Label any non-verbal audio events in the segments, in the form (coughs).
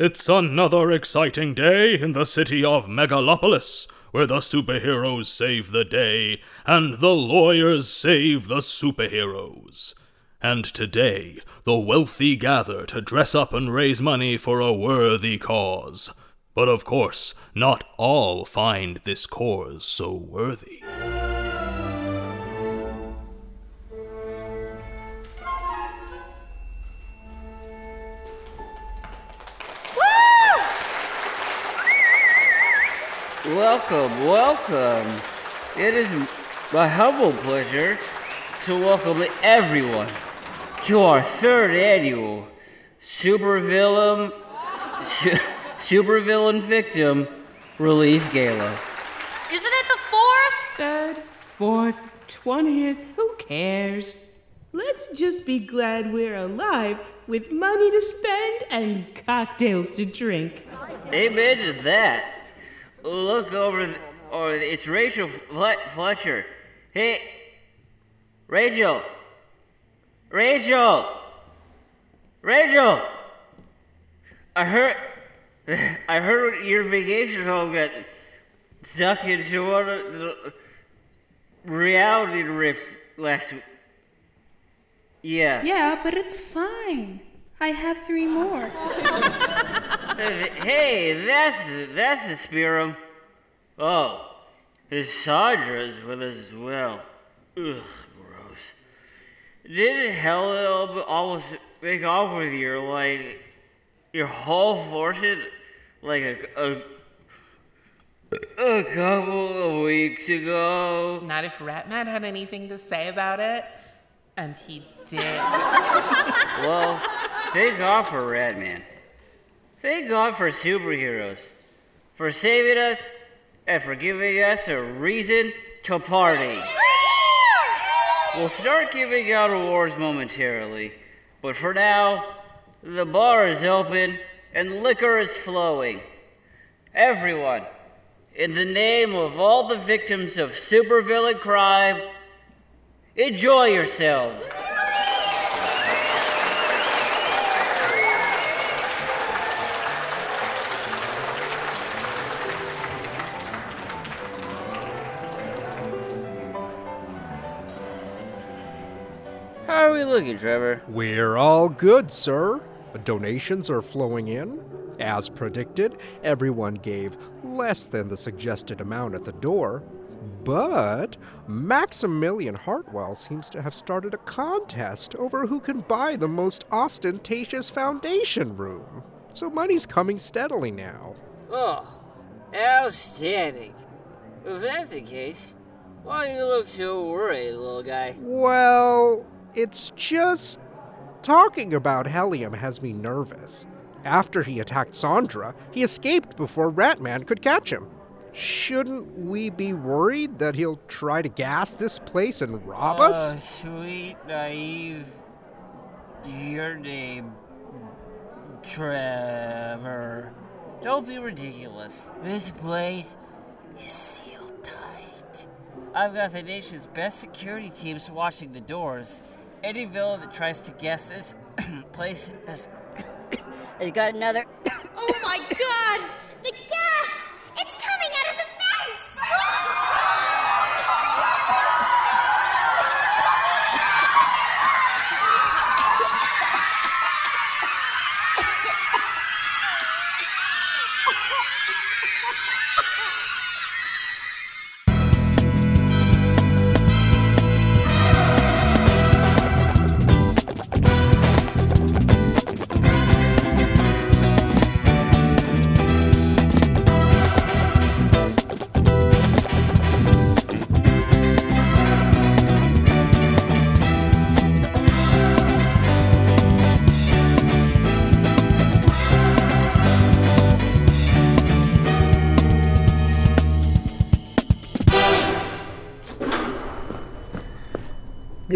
It's another exciting day in the city of Megalopolis, where the superheroes save the day and the lawyers save the superheroes. And today, the wealthy gather to dress up and raise money for a worthy cause. But of course, not all find this cause so worthy. Welcome, welcome. It is my humble pleasure to welcome everyone to our third annual Supervillain (laughs) Supervillain Victim Relief Gala. Isn't it the fourth? Third, fourth, twentieth, who cares? Let's just be glad we're alive with money to spend and cocktails to drink. Amen to that. Look over, th- or it's Rachel Fle- Fletcher. Hey, Rachel. Rachel. Rachel. I heard, (laughs) I heard your vacation home got stuck into one of the reality rifts last week. Yeah. Yeah, but it's fine. I have three more. (laughs) Hey, that's the, that's the Spirum. Oh, there's Sondra's with us as well. Ugh, gross. Didn't hell almost make off with your like your whole fortune like a, a a couple of weeks ago? Not if Ratman had anything to say about it. And he did. (laughs) Well, thank God for Ratman. Thank God for superheroes. For saving us and for giving us a reason to party. We'll start giving out awards momentarily, but for now, the bar is open and liquor is flowing. Everyone, in the name of all the victims of supervillain crime, enjoy yourselves. Looking, Trevor? We're all good, sir. Donations are flowing in. As predicted, everyone gave less than the suggested amount at the door. But Maximilian Hartwell seems to have started a contest over who can buy the most ostentatious foundation room. So money's coming steadily now. Oh, outstanding. If that's the case, why you look so worried, little guy? Well, it's just. Talking about Helium has me nervous. After he attacked Sondra, he escaped before Ratman could catch him. Shouldn't we be worried that he'll try to gas this place and rob us? Oh, sweet, naive. Your name, Trevor. Don't be ridiculous. This place is sealed tight. I've got the nation's best security teams watching the doors. Villain that tries to guess this (coughs) place has, (coughs) has got another. Oh my god! The gas!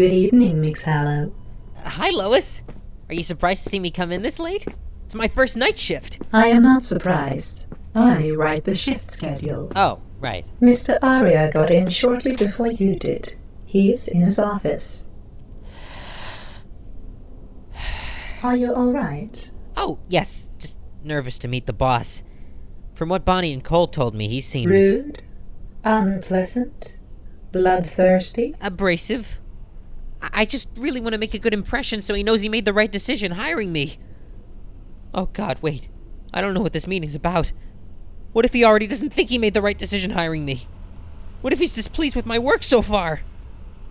Good evening, Mix Hi, Lois. Are you surprised to see me come in this late? It's my first night shift. I am not surprised. I write the shift schedule. Oh, right. Mr. Aria got in shortly before you did. He is in his office. Are you all right? Oh, yes. Just nervous to meet the boss. From what Bonnie and Cole told me, he seems Rude, unpleasant, bloodthirsty. abrasive. I just really want to make a good impression so he knows he made the right decision hiring me. Oh god, wait. I don't know what this meeting's about. What if he already doesn't think he made the right decision hiring me? What if he's displeased with my work so far?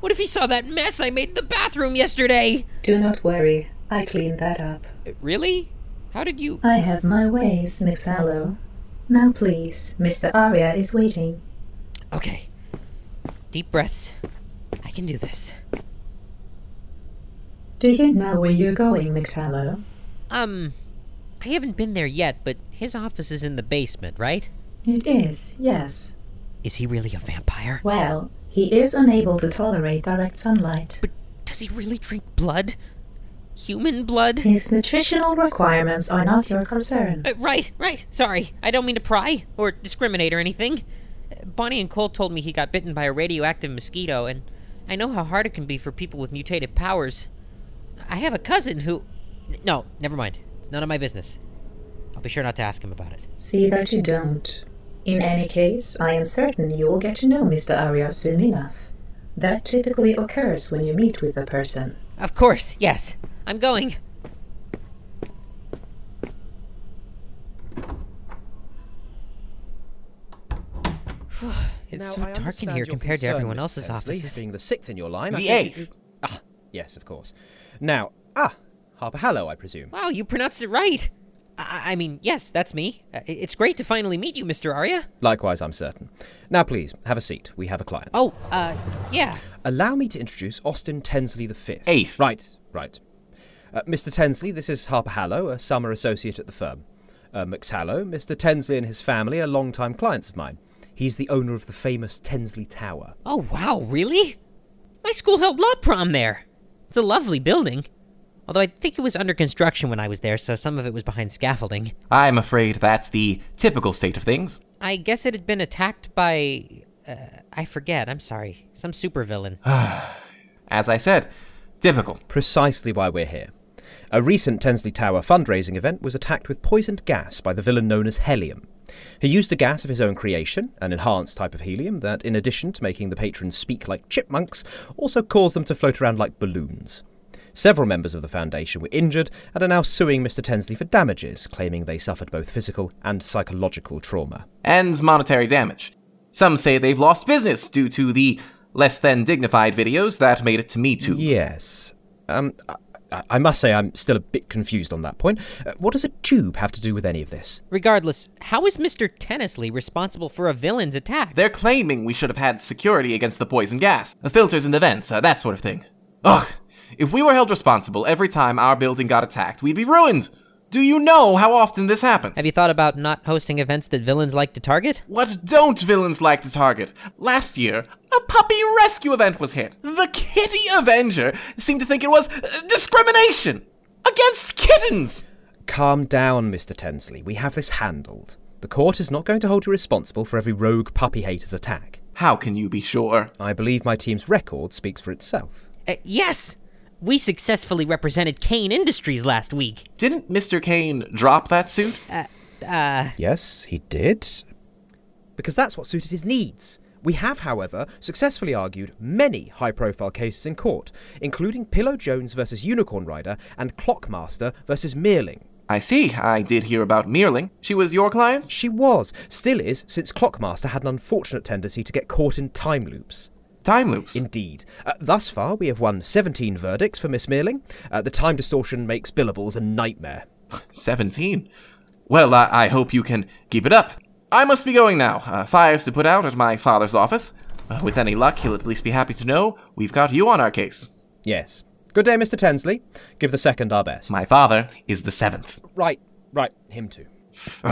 What if he saw that mess I made in the bathroom yesterday? Do not worry, I cleaned that up. Uh, Really? How did you. I have my ways, Mx. Hallo. Now please, Mr. Aria is waiting. Okay. Deep breaths. I can do this. Do you know where you're going, Mx. Hallo? Um, I haven't been there yet, but his office is in the basement, right? It is, yes. Is he really a vampire? Well, he is unable to tolerate direct sunlight. But does he really drink blood? Human blood? His nutritional requirements are not your concern. Uh, right, right. Sorry. I don't mean to pry or discriminate or anything. Bonnie and Cole told me he got bitten by a radioactive mosquito, and I know how hard it can be for people with mutative powers. I have a cousin who. No, never mind. It's none of my business. I'll be sure not to ask him about it. See that you don't. In any case, I am certain you will get to know Mr. Aria soon enough. That typically occurs when you meet with a person. Of course, yes. I'm going. (sighs) it's Now, so I dark in here your compared to everyone Mr. else's Tennesley, offices. Being the sixth in your line. I The think you- eighth. Ah, yes, of course. Now, ah, Harper Hallo, I presume. Wow, you pronounced it right. I, I mean, yes, that's me. Uh, It's great to finally meet you, Mr. Aria. Likewise, I'm certain. Now, please, have a seat. We have a client. Oh, uh, yeah. Allow me to introduce Austen Tennesley the Fifth. Eighth. Right, right. Uh, Mr. Tennesley, this is Harper Hallo, a summer associate at the firm. Uh, Mx. Hallo, Mr. Tennesley and his family are long-time clients of mine. He's the owner of the famous Tennesley Tower. Oh, wow, really? My school held law prom there. It's a lovely building. Although I think it was under construction when I was there, so some of it was behind scaffolding. I'm afraid that's the typical state of things. I guess it had been attacked by. Uh, I forget, I'm sorry. Some supervillain. (sighs) As I said, typical. Precisely why we're here. A recent Tennesley Tower fundraising event was attacked with poisoned gas by the villain known as Helium. He used the gas of his own creation, an enhanced type of helium that, in addition to making the patrons speak like chipmunks, also caused them to float around like balloons. Several members of the Foundation were injured and are now suing Mr. Tennesley for damages, claiming they suffered both physical and psychological trauma. And monetary damage. Some say they've lost business due to the less than dignified videos that made it to Me Too. Yes. Um, I, I must say I'm still a bit confused on that point. Uh, what does a tube have to do with any of this? Regardless, how is Mr. Tennesley responsible for a villain's attack? They're claiming we should have had security against the poison gas, the filters in the vents, uh, that sort of thing. Ugh, if we were held responsible every time our building got attacked, we'd be ruined. Do you know how often this happens? Have you thought about not hosting events that villains like to target? What don't villains like to target? Last year, a puppy rescue event was hit. The Kitty Avenger seemed to think it was uh, discrimination against kittens. Calm down, Mr. Tennesley. We have this handled. The court is not going to hold you responsible for every rogue puppy hater's attack. How can you be sure? I believe my team's record speaks for itself. Uh, yes! We successfully represented Kane Industries last week. Didn't Mr. Kane drop that suit? Uh, uh. Yes, he did. Because that's what suited his needs. We have, however, successfully argued many high profile cases in court, including Pillow Jones versus Unicorn Rider and Clockmaster versus Meerling. I see. I did hear about Meerling. She was your client? She was, still is, since Clockmaster had an unfortunate tendency to get caught in time loops. Time loops? Indeed. Uh, thus far, we have won 17 verdicts for Miss Meerling. Uh, the time distortion makes billables a nightmare. 17? Well, I, I hope you can keep it up. I must be going now. Uh, fires to put out at my father's office. Uh, with any luck, he'll at least be happy to know we've got you on our case. Yes. Good day, Mr. Tennesley. Give the second our best. My father is the seventh. Right, right, him too. (sighs)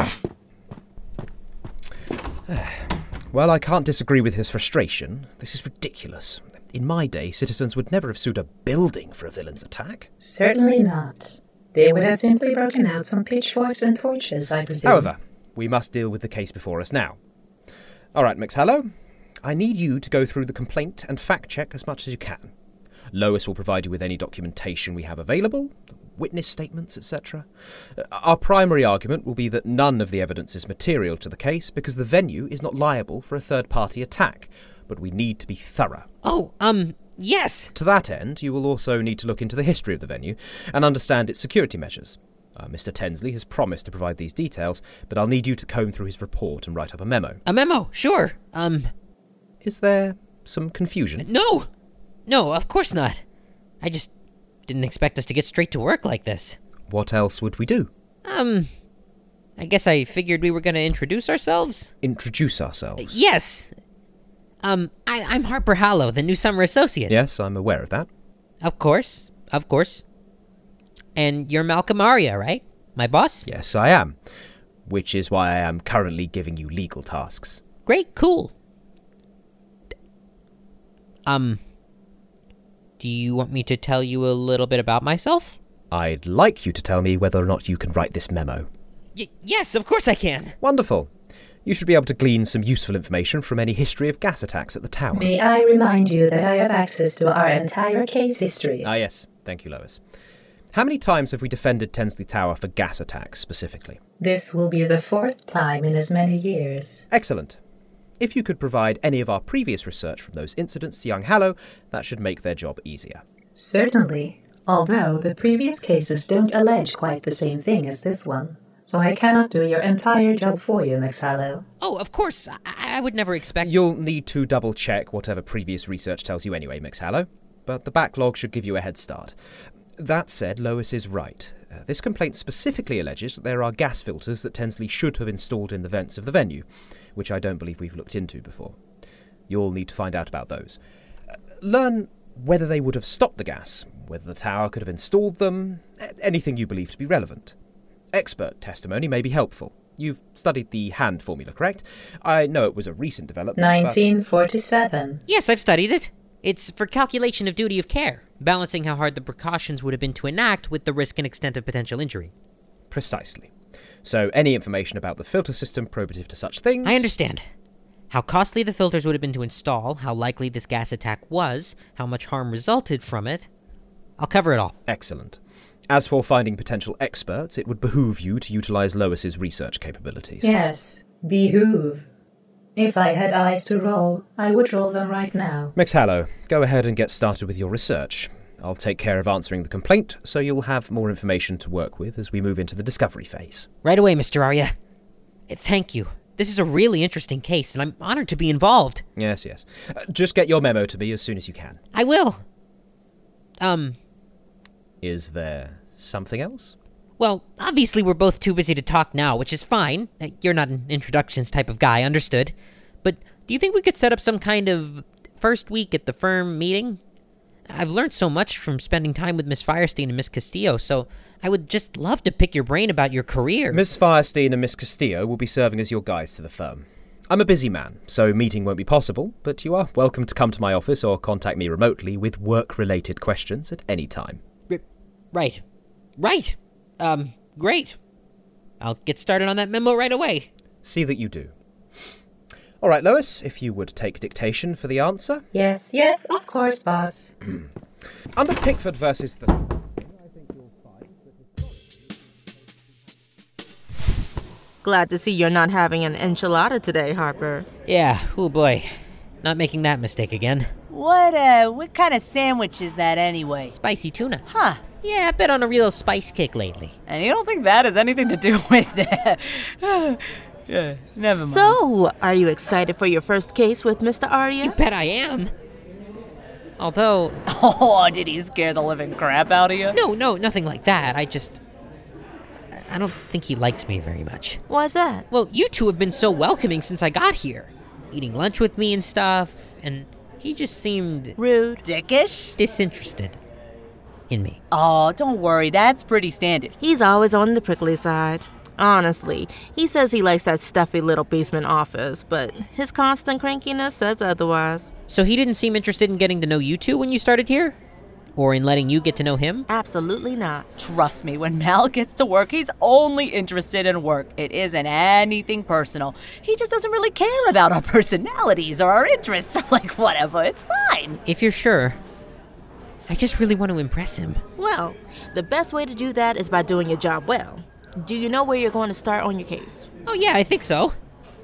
(sighs) well, I can't disagree with his frustration. This is ridiculous. In my day, citizens would never have sued a building for a villain's attack. Certainly not. They would have simply broken out some pitchforks and torches, I presume. However, we must deal with the case before us now. All right, Mx. Hallo, I need you to go through the complaint and fact check as much as you can. Lois will provide you with any documentation we have available, witness statements, etc. Uh, Our primary argument will be that none of the evidence is material to the case because the venue is not liable for a third party attack, but we need to be thorough. Oh, um, yes! To that end, you will also need to look into the history of the venue and understand its security measures. Uh, Mr. Tensley has promised to provide these details, but I'll need you to comb through his report and write up a memo. A memo, sure. Um, Is there some confusion? no! No, of course not. I just didn't expect us to get straight to work like this. What else would we do? Um, I guess I figured we were gonna introduce ourselves? Introduce ourselves. Yes! Um, I, I'm Harper Hallo, the new summer associate. Yes, I'm aware of that. Of course, of course. And you're Malcolm Aria, right? My boss? Yes, I am. Which is why I am currently giving you legal tasks. Great, cool. Um, do you want me to tell you a little bit about myself? I'd like you to tell me whether or not you can write this memo. Y- yes, of course I can. Wonderful. You should be able to glean some useful information from any history of gas attacks at the tower. May I remind you that I have access to our entire case history? Ah, yes. Thank you, Lois. How many times have we defended Tennesley Tower for gas attacks specifically? This will be the fourth time in as many years. Excellent. If you could provide any of our previous research from those incidents to Young Hallo, that should make their job easier. Certainly, although the previous cases don't allege quite the same thing as this one. So I cannot do your entire job for you, Mx. Hallo. Oh, of course. I, I would never expect. You'll need to double check whatever previous research tells you anyway, Mx. Hallo, but the backlog should give you a head start. That said, Lois is right. Uh, this complaint specifically alleges that there are gas filters that Tennesley should have installed in the vents of the venue, which I don't believe we've looked into before. You'll need to find out about those. Uh, learn whether they would have stopped the gas, whether the tower could have installed them, anything you believe to be relevant. Expert testimony may be helpful. You've studied the hand formula, correct? I know it was a recent development. but- 1947. Yes, I've studied it. It's for calculation of duty of care, balancing how hard the precautions would have been to enact with the risk and extent of potential injury. Precisely. So, any information about the filter system probative to such things. I understand. How costly the filters would have been to install, how likely this gas attack was, how much harm resulted from it. I'll cover it all. Excellent. As for finding potential experts, it would behoove you to utilize Lois's research capabilities. Yes, behoove. If I had eyes to roll, I would roll them right now. Mx. Hallo, go ahead and get started with your research. I'll take care of answering the complaint, so you'll have more information to work with as we move into the discovery phase. Right away, Mr. Aria. Uh, Thank you. This is a really interesting case, and I'm honored to be involved. Yes, yes. Uh, just get your memo to me as soon as you can. I will. Um, Is there something else? Well, obviously we're both too busy to talk now, which is fine. Uh, You're not an introductions type of guy, understood. But do you think we could set up some kind of first week at the firm meeting? I've learned so much from spending time with Miss Firestein and Miss Castillo, so I would just love to pick your brain about your career. Miss Firestein and Miss Castillo will be serving as your guides to the firm. I'm a busy man, so meeting won't be possible, but you are welcome to come to my office or contact me remotely with work related questions at any time. Right. Right. Um, great. I'll get started on that memo right away. See that you do. All right, Lois, if you would take dictation for the answer. Yes, yes, of course, boss. (clears throat) Under Pickford versus the. Glad to see you're not having an enchilada today, Harper. Yeah, oh boy. Not making that mistake again. What uh what kind of sandwich is that anyway? Spicy tuna. Huh. Yeah, I've been on a real spice kick lately. And you don't think that has anything to do (laughs) with that? (sighs) yeah, never mind. So, are you excited for your first case with Mr. Aria? You bet I am. Although. (laughs) Oh, did he scare the living crap out of you? No, no, nothing like that. I just. I don't think he likes me very much. Why's that? Well, you two have been so welcoming since I got here. Eating lunch with me and stuff, and he just seemed. Rude. Dickish? Disinterested. In me. Oh, don't worry, that's pretty standard. He's always on the prickly side. Honestly, he says he likes that stuffy little basement office, but his constant crankiness says otherwise. So he didn't seem interested in getting to know you two when you started here? Or in letting you get to know him? Absolutely not. Trust me, when Mal gets to work, he's only interested in work. It isn't anything personal. He just doesn't really care about our personalities or our interests. (laughs) like, whatever, it's fine. If you're sure. I just really want to impress him. Well, the best way to do that is by doing your job well. Do you know where you're going to start on your case? Oh, yeah, I think so.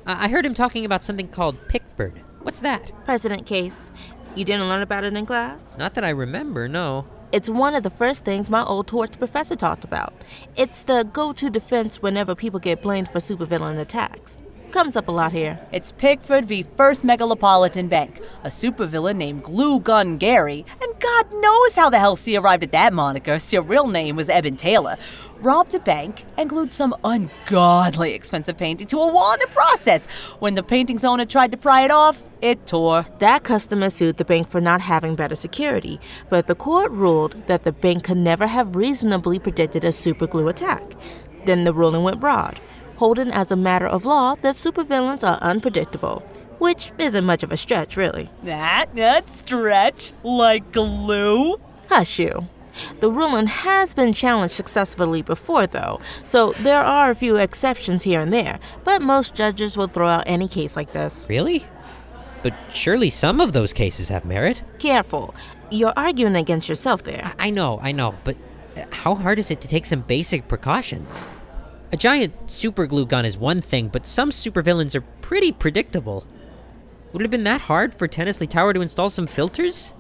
I I heard him talking about something called Pickford. What's that? Precedent case. You didn't learn about it in class? Not that I remember, no. It's one of the first things my old torts professor talked about. It's the go to defense whenever people get blamed for supervillain attacks. Comes up a lot here. It's Pickford v. First Megalopolitan Bank, a supervillain named Glue Gun Gary, and God knows how the hell C arrived at that moniker. His real name was Eben Taylor. Robbed a bank and glued some ungodly expensive painting to a wall in the process. When the painting's owner tried to pry it off, it tore. That customer sued the bank for not having better security, but the court ruled that the bank could never have reasonably predicted a superglue attack. Then the ruling went broad, holding as a matter of law that supervillains are unpredictable, which isn't much of a stretch, really. That, that stretch? Like glue? Hush you. The ruling has been challenged successfully before, though, so there are a few exceptions here and there, but most judges will throw out any case like this. Really? But surely some of those cases have merit. Careful. You're arguing against yourself there. I know, I know, but uh, how hard is it to take some basic precautions? A giant super glue gun is one thing, but some supervillains are pretty predictable. Would it have been that hard for Tennesley Tower to install some filters?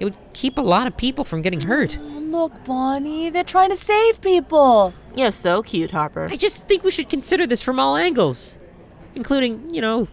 It would keep a lot of people from getting hurt. Oh, look, Bonnie, they're trying to save people. You're so cute, Harper. I just think we should consider this from all angles, including, you know,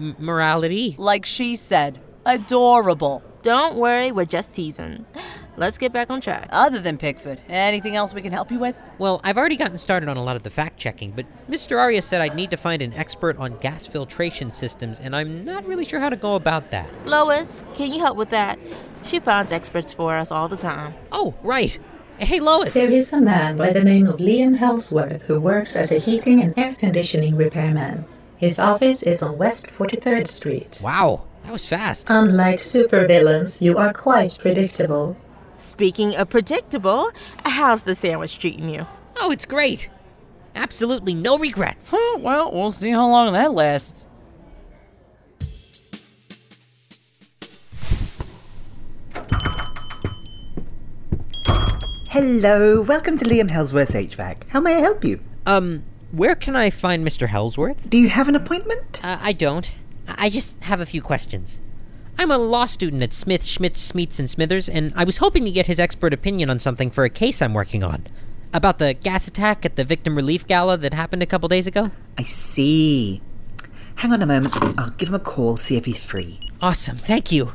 m- morality. Like she said, adorable. Don't worry, we're just teasing. (gasps) (gasps) (gasps) Let's get back on track. Other than Pickford, anything else we can help you with? Well, I've already gotten started on a lot of the fact checking, but Mr. Aria said I'd need to find an expert on gas filtration systems, and I'm not really sure how to go about that. Lois, can you help with that? She finds experts for us all the time. Oh, right. Hey, Lois. There is a man by the name of Liam Hellsworth who works as a heating and air conditioning repairman. His office is on West 43rd Street. Wow, that was fast. Unlike supervillains, you are quite predictable. Speaking of predictable, how's the sandwich treating you? Oh, it's great. Absolutely no regrets. Oh, well, we'll see how long that lasts. Hello, welcome to Liam Hellsworth's HVAC. How may I help you? Um, where can I find Mr. Hellsworth? Do you have an appointment? Uh, I don't. I just have a few questions. I'm a law student at Smith, Schmidt, Smeets, and Smithers, and I was hoping to get his expert opinion on something for a case I'm working on. About the gas attack at the victim relief gala that happened a couple days ago? I see. Hang on a moment. I'll give him a call, see if he's free. Awesome, thank you.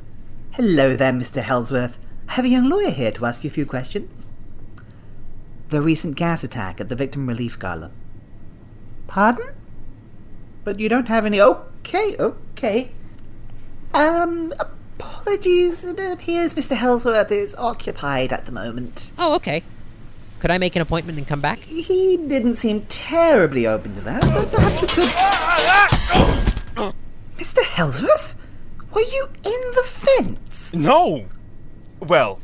Hello there, Mr. Hellsworth. I have a young lawyer here to ask you a few questions. The recent gas attack at the victim relief gala. Pardon? But you don't have any. Okay, okay. Um, apologies. It appears Mr. Hellsworth is occupied at the moment. Oh, okay. Could I make an appointment and come back? He didn't seem terribly open to that, but perhaps we could. Mr. Hellsworth? Were you in the fence? No! Well,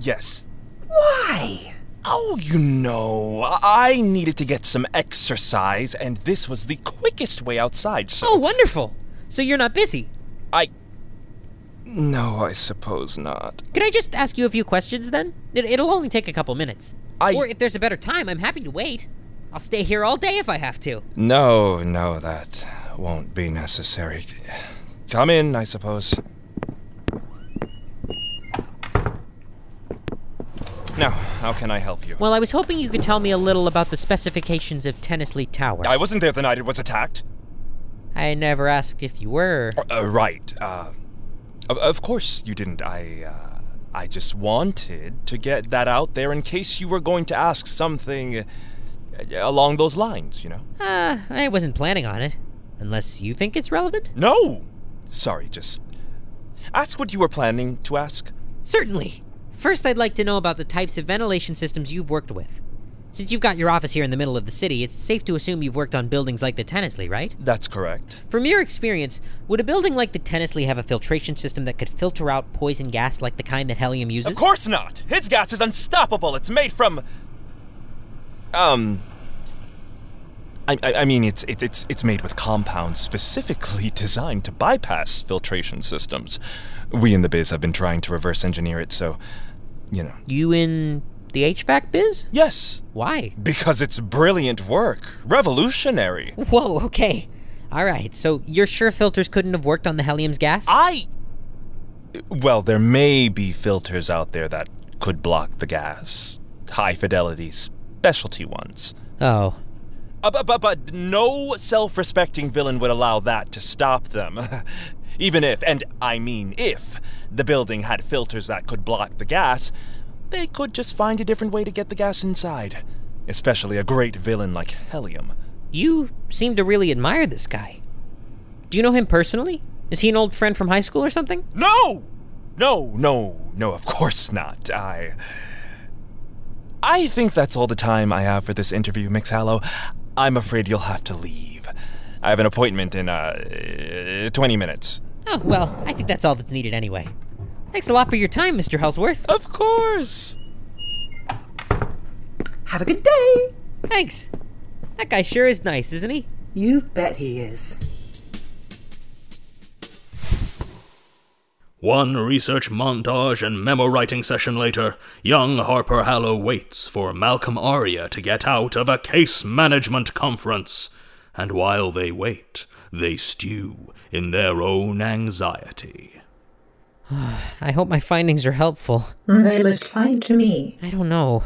yes. Why? Oh, you know, I needed to get some exercise, and this was the quickest way outside, so. Oh, wonderful! So you're not busy? I. No, I suppose not. Could I just ask you a few questions then? It, it'll only take a couple minutes. I- Or if there's a better time, I'm happy to wait. I'll stay here all day if I have to. No, no, that won't be necessary. Come in, I suppose. Now, how can I help you? Well, I was hoping you could tell me a little about the specifications of Tennesley Tower. I wasn't there the night it was attacked. I never asked if you were. Uh, right. Uh, of, of course you didn't. I, uh, I just wanted to get that out there in case you were going to ask something uh, along those lines, you know? Uh, I wasn't planning on it. Unless you think it's relevant? No! Sorry, just ask what you were planning to ask. Certainly. First, I'd like to know about the types of ventilation systems you've worked with. Since you've got your office here in the middle of the city, it's safe to assume you've worked on buildings like the Tennesley, right? That's correct. From your experience, would a building like the Tennesley have a filtration system that could filter out poison gas like the kind that helium uses? Of course not! His gas is unstoppable! It's made from. Um. I, I, I mean, it's, it's, it's, it's made with compounds specifically (laughs) designed to bypass filtration systems. We in the biz have been trying to reverse engineer it, so, you know. You in the HVAC biz? Yes. Why? Because it's brilliant work. Revolutionary. Whoa, okay. All right, so you're sure filters couldn't have worked on the helium's gas? I. Well, there may be filters out there that could block the gas. High fidelity, specialty ones. Oh. Uh, but, but, but no self respecting villain would allow that to stop them. (laughs) Even if, and I mean if, the building had filters that could block the gas, they could just find a different way to get the gas inside. Especially a great villain like Helium. You seem to really admire this guy. Do you know him personally? Is he an old friend from high school or something? No! No, no, no, of course not. I. I think that's all the time I have for this interview, Mx. Hallo. I'm afraid you'll have to leave. I have an appointment in, uh, 20 minutes. Oh, well, I think that's all that's needed anyway. Thanks a lot for your time, Mr. Hellsworth. Of course. Have a good day. Thanks. That guy sure is nice, isn't he? You bet he is. One research montage and memo writing session later, young Harper Hallo waits for Malcolm Aria to get out of a case management conference. And while they wait, they stew in their own anxiety. I hope my findings are helpful. They looked fine to me. I don't know.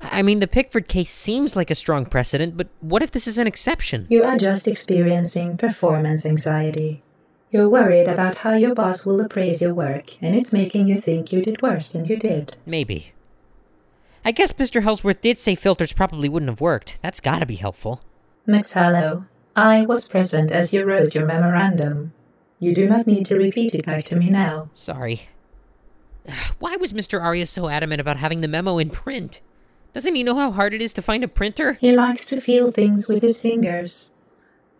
I mean, the Pickford case seems like a strong precedent, but what if this is an exception? You are just experiencing performance anxiety. You're worried about how your boss will appraise your work, and it's making you think you did worse than you did. Maybe. I guess Mr. Hellsworth did say filters probably wouldn't have worked. That's gotta be helpful. Mx. Hallo, I was present as you wrote your memorandum. You do not need to repeat it back to me now. Sorry. (sighs) Why was Mr. Aria so adamant about having the memo in print? Doesn't he know how hard it is to find a printer? He likes to feel things with his fingers.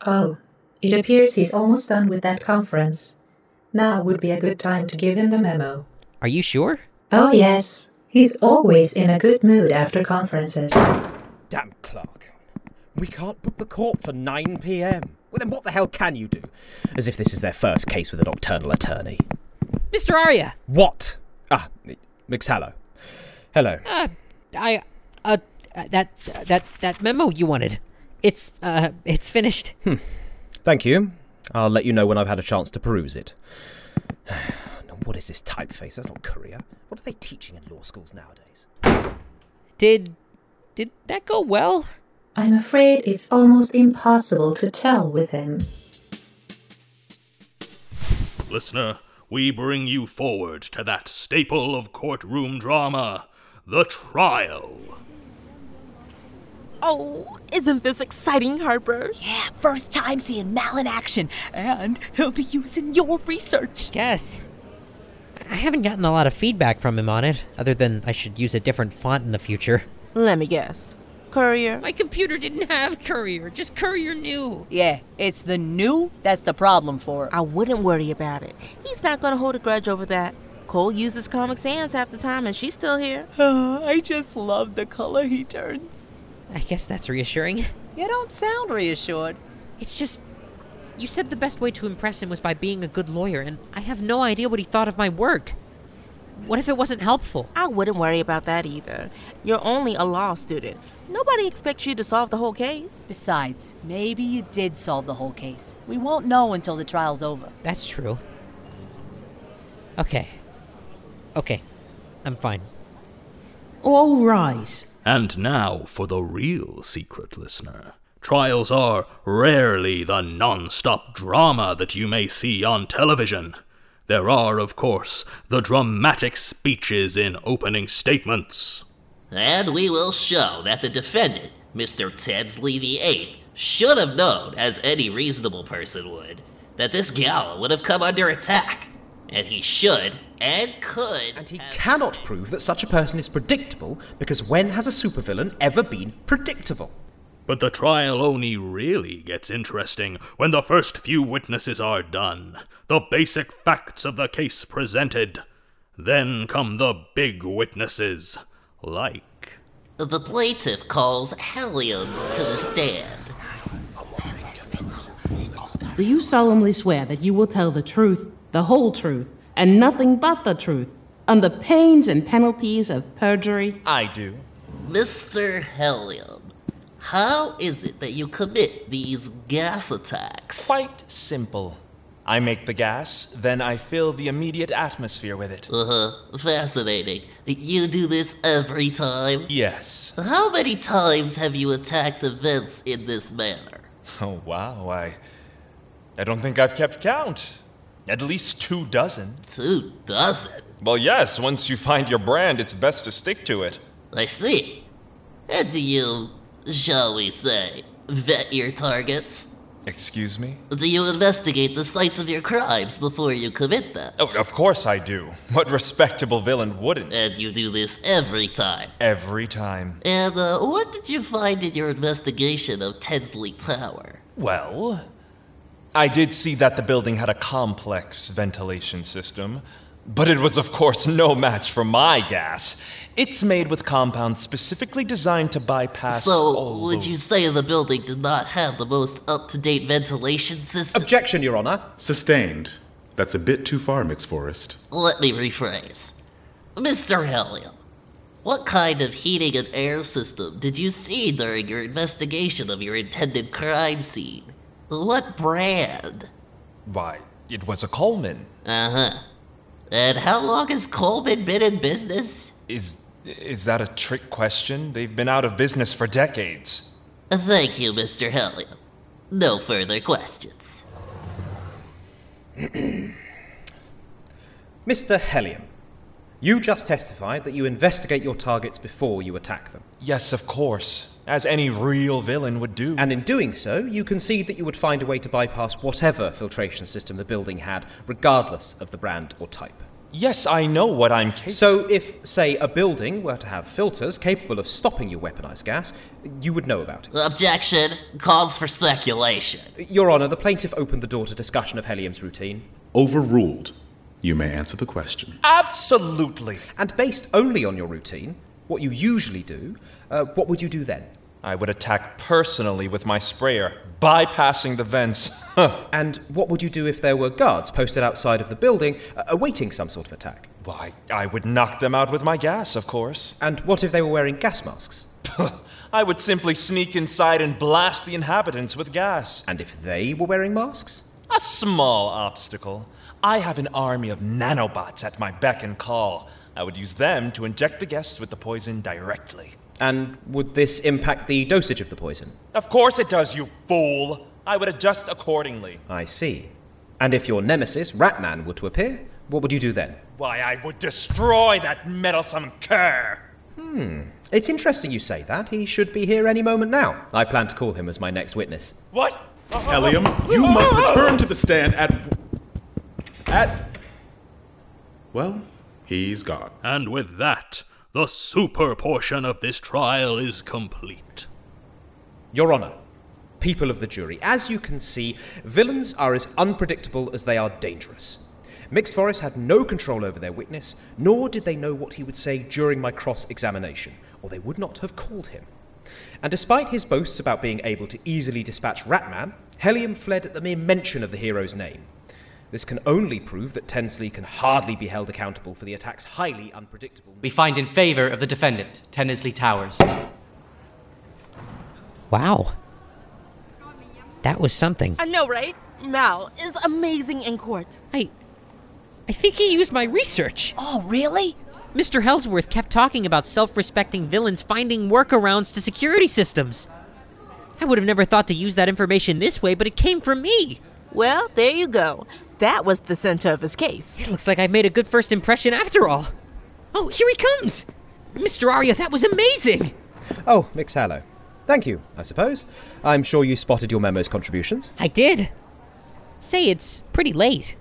Oh, it appears he's almost done with that conference. Now would be a good time to give him the memo. Are you sure? Oh, yes. He's always in a good mood after conferences. Damn Clark. We can't book the court for 9 pm. Well, then what the hell can you do? As if this is their first case with a nocturnal attorney. Mr. Aria! What? Ah, Mx. Hallo. Hello. Uh, I, uh, that, that, that memo you wanted. It's, uh, it's finished. Hmm. Thank you. I'll let you know when I've had a chance to peruse it. (sighs) what is this typeface? That's not Courier. What are they teaching in law schools nowadays? Did, did that go well? I'm afraid it's almost impossible to tell with him. Listener, we bring you forward to that staple of courtroom drama, the trial. Oh, isn't this exciting, Harper? Yeah, first time seeing Mal in action, and he'll be using your research. Yes. I haven't gotten a lot of feedback from him on it, other than I should use a different font in the future. Let me guess. Courier? My computer didn't have Courier, just Courier New. Yeah, it's the new that's the problem for it. I wouldn't worry about it. He's not gonna hold a grudge over that. Cole uses Comic Sans half the time, and she's still here. Uh, (sighs) I just love the color he turns. I guess that's reassuring. You don't sound reassured. It's just. You said the best way to impress him was by being a good lawyer, and I have no idea what he thought of my work. What if it wasn't helpful? I wouldn't worry about that either. You're only a law student. Nobody expects you to solve the whole case. Besides, maybe you did solve the whole case. We won't know until the trial's over. That's true. Okay. Okay. I'm fine. All rise. And now for the real secret listener. Trials are rarely the non stop drama that you may see on television. There are, of course, the dramatic speeches in opening statements. And we will show that the defendant, Mr. Tennesley Eighth, should have known, as any reasonable person would, that this gala would have come under attack. And he should and could. And he cannot prove that such a person is predictable because when has a supervillain ever been predictable? But the trial only really gets interesting when the first few witnesses are done, the basic facts of the case presented. Then come the big witnesses, like. The plaintiff calls Helium to the stand. Do you solemnly swear that you will tell the truth, the whole truth, and nothing but the truth, under pains and penalties of perjury? I do. Mr. Helium. how is it that you commit these gas attacks? Quite simple. I make the gas, then I fill the immediate atmosphere with it. Uh huh. Fascinating. You do this every time? Yes. How many times have you attacked events in this manner? Oh, wow. I. I don't think I've kept count. At least two dozen. Two dozen? Well, yes, once you find your brand, it's best to stick to it. I see. And do you, shall we say, vet your targets? Excuse me? Do you investigate the sites of your crimes before you commit them? Oh, of course I do. What respectable villain wouldn't? And you do this every time. Every time. And uh, what did you find in your investigation of Tennesley Tower? Well, I did see that the building had a complex ventilation system, but it was, of course, no match for my gas. It's made with compounds specifically designed to bypass. So, all would the- you say the building did not have the most up to date ventilation system? Objection, Your Honor. Sustained. That's a bit too far, Mx. Forest. Let me rephrase. Mr. Helium, what kind of heating and air system did you see during your investigation of your intended crime scene? What brand? Why, it was a Coleman. Uh huh. And how long has Coleman been in business? Is is that a trick question? They've been out of business for decades. Thank you, Mr. Helium. No further questions. (clears throat) Mr. Helium, you just testified that you investigate your targets before you attack them. Yes, of course, as any real villain would do. And in doing so, you concede that you would find a way to bypass whatever filtration system the building had, regardless of the brand or type. Yes, I know what I'm capable So, if, say, a building were to have filters capable of stopping your weaponized gas, you would know about it. Objection calls for speculation. Your Honor, the plaintiff opened the door to discussion of Helium's routine. Overruled. You may answer the question. Absolutely. And based only on your routine, what you usually do, uh, what would you do then? I would attack personally with my sprayer, bypassing the vents. (laughs) and what would you do if there were guards posted outside of the building, uh, awaiting some sort of attack? Why, I would knock them out with my gas, of course. And what if they were wearing gas masks? (laughs) I would simply sneak inside and blast the inhabitants with gas. And if they were wearing masks? A small obstacle. I have an army of nanobots at my beck and call. I would use them to inject the guests with the poison directly. And would this impact the dosage of the poison? Of course it does, you fool! I would adjust accordingly. I see. And if your nemesis, Ratman, were to appear, what would you do then? Why, I would destroy that meddlesome cur! Hmm. It's interesting you say that. He should be here any moment now. I plan to call him as my next witness. What? Helium, you must return to the stand at. at. Well, he's gone. And with that, the super portion of this trial is complete. Your Honor, people of the jury, as you can see, villains are as unpredictable as they are dangerous. Mx. Forest had no control over their witness, nor did they know what he would say during my cross examination, or they would not have called him. And despite his boasts about being able to easily dispatch Ratman, Helium fled at the mere mention of the hero's name. This can only prove that Tennesley can hardly be held accountable for the attack's highly unpredictable. We find in favor of the defendant, Tennesley Towers. Wow. That was something. I know, right? Mal is amazing in court. I. I think he used my research. Oh, really? Mr. Hellsworth kept talking about self respecting villains finding workarounds to security systems. I would have never thought to use that information this way, but it came from me. Well, there you go. That was the center of his case. It looks like I've made a good first impression after all. Oh, here he comes! Mr. Aria, that was amazing! Oh, Mx. Hallo. Thank you, I suppose. I'm sure you spotted your memo's contributions. I did. Say, it's pretty late.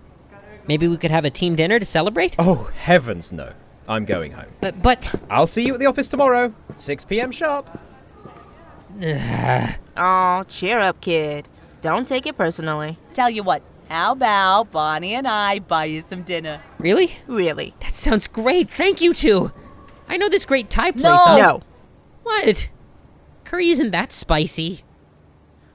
Maybe we could have a team dinner to celebrate? Oh, heavens no. I'm going home. But, but. I'll see you at the office tomorrow, 6 p.m. sharp. (sighs) Oh, cheer up, kid. Don't take it personally. Tell you what, how about Bonnie and I buy you some dinner? Really? Really? That sounds great. Thank you two. I know this great Thai place. No. I'll- No. What? Curry isn't that spicy.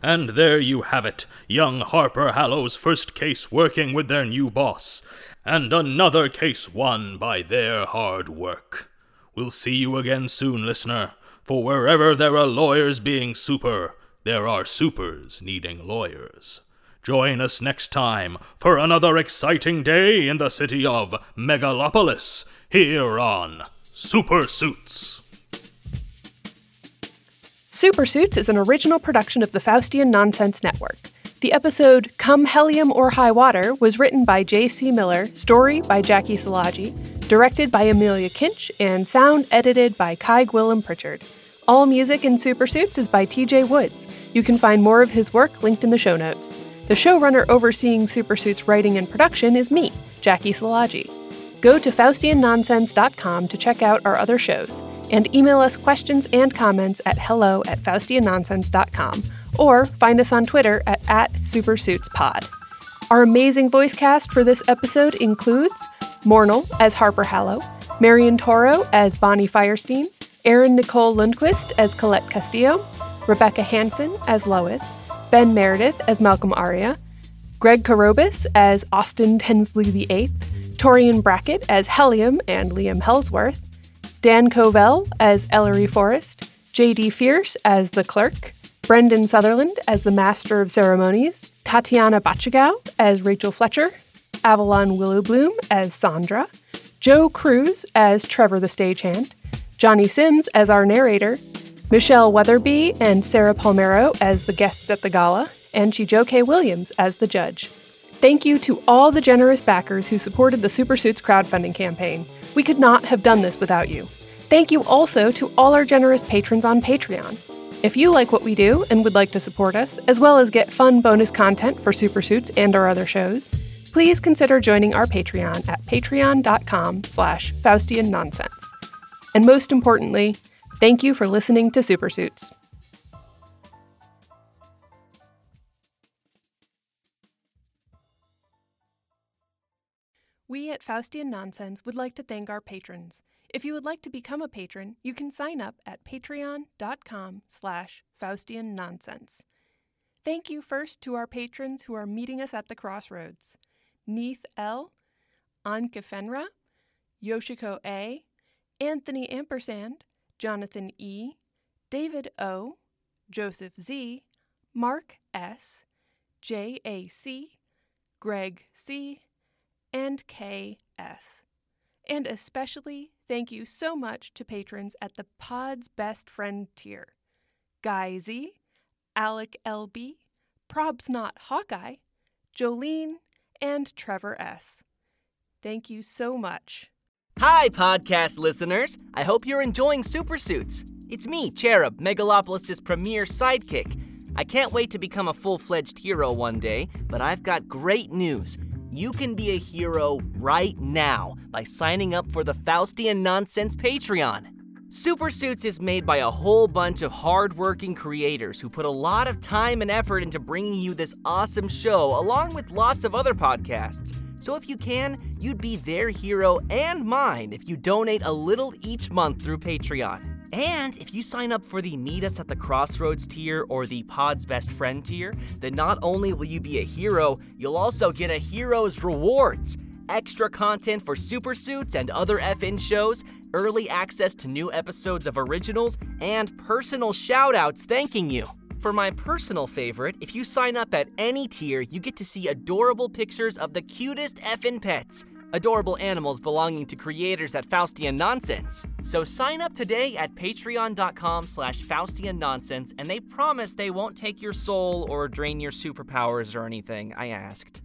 And there you have it, young Harper Hallo's first case working with their new boss, and another case won by their hard work. We'll see you again soon, listener, for wherever there are lawyers being super, there are supers needing lawyers. Join us next time for another exciting day in the city of Megalopolis here on Super Suits. Super Suits is an original production of the Faustian Nonsense Network. The episode Come Hell-ium or High Water was written by J.C. Miller, story by Jaci Seelagy, directed by Amelia Kinch, and sound edited by Cai Gwilym Pritchard. All music in Super Suits is by TJ Woods. You can find more of his work linked in the show notes. The showrunner overseeing Supersuit's writing and production is me, Jaci Seelagy. Go to FaustianNonsense.com to check out our other shows and email us questions and comments at hello at faustiannonsense.com or find us on Twitter at, at SuperSuitsPod. Our amazing voice cast for this episode includes Mornal as Harper Hallo, Marion Toro as Bonnie Firestein, Erin Nicole Lundquist as Colette Castillo, Rebecca Hansson as Lois, Ben Meredith as Malcolm Aria, Greg Carrobis as Austen Tennesley VIII, Torian Brackett as Hell-ium and Liam Hellsworth, Dan Kovel as Ellery Forest, J.D. Fierce as the clerk, Brenden Southerland as the Master of Ceremonies, Tatiana Botschagow as Rachel Fletcher, Avalon Willowbloom as Sondra, Joe Cruz as Trevor the stagehand, Jonny Sims as our narrator, Michelle Wetherbee and Sarah Palmero as the guests at the gala, and Chijioke Williams as the judge. Thank you to all the generous backers who supported the Super Suits crowdfunding campaign. We could not have done this without you. Thank you also to all our generous patrons on Patreon. If you like what we do and would like to support us, as well as get fun bonus content for Super Suits and our other shows, please consider joining our Patreon at patreon.com slash Faustian Nonsense. And most importantly, thank you for listening to Super Suits. We at Faustian Nonsense would like to thank our patrons. If you would like to become a patron, you can sign up at patreon.com slash Faustian Nonsense. Thank you first to our patrons who are meeting us at the crossroads. Neith L., Anke Fenra, Yoshiko A., Anthony Ampersand, Jonathan E., David O., Joseph Z., Mark S., J.A.C., Greg C., and K.S. And especially thank you so much to patrons at the Pod's Best Friend tier Guy Z, Alec L.B., Probs Not Hawkeye, Jolene, and Trevor S. Thank you so much. Hi, podcast listeners. I hope you're enjoying Super Suits. It's me, Cherub, Megalopolis' premier sidekick. I can't wait to become a full fledged hero one day, but I've got great news. You can be a hero right now by signing up for the Faustian Nonsense Patreon. Super Suits is made by a whole bunch of hardworking creators who put a lot of time and effort into bringing you this awesome show, along with lots of other podcasts. So if you can, you'd be their hero and mine if you donate a little each month through Patreon. And if you sign up for the Meet Us at the Crossroads tier or the Pod's Best Friend tier, then not only will you be a hero, you'll also get a hero's rewards extra content for Super Suits and other FN shows, early access to new episodes of originals, and personal shoutouts thanking you. For my personal favorite, if you sign up at any tier, you get to see adorable pictures of the cutest effin' pets. Adorable animals belonging to creators at Faustian Nonsense. So sign up today at patreon.com slash Faustian Nonsense, and they promise they won't take your soul or drain your superpowers or anything, I asked.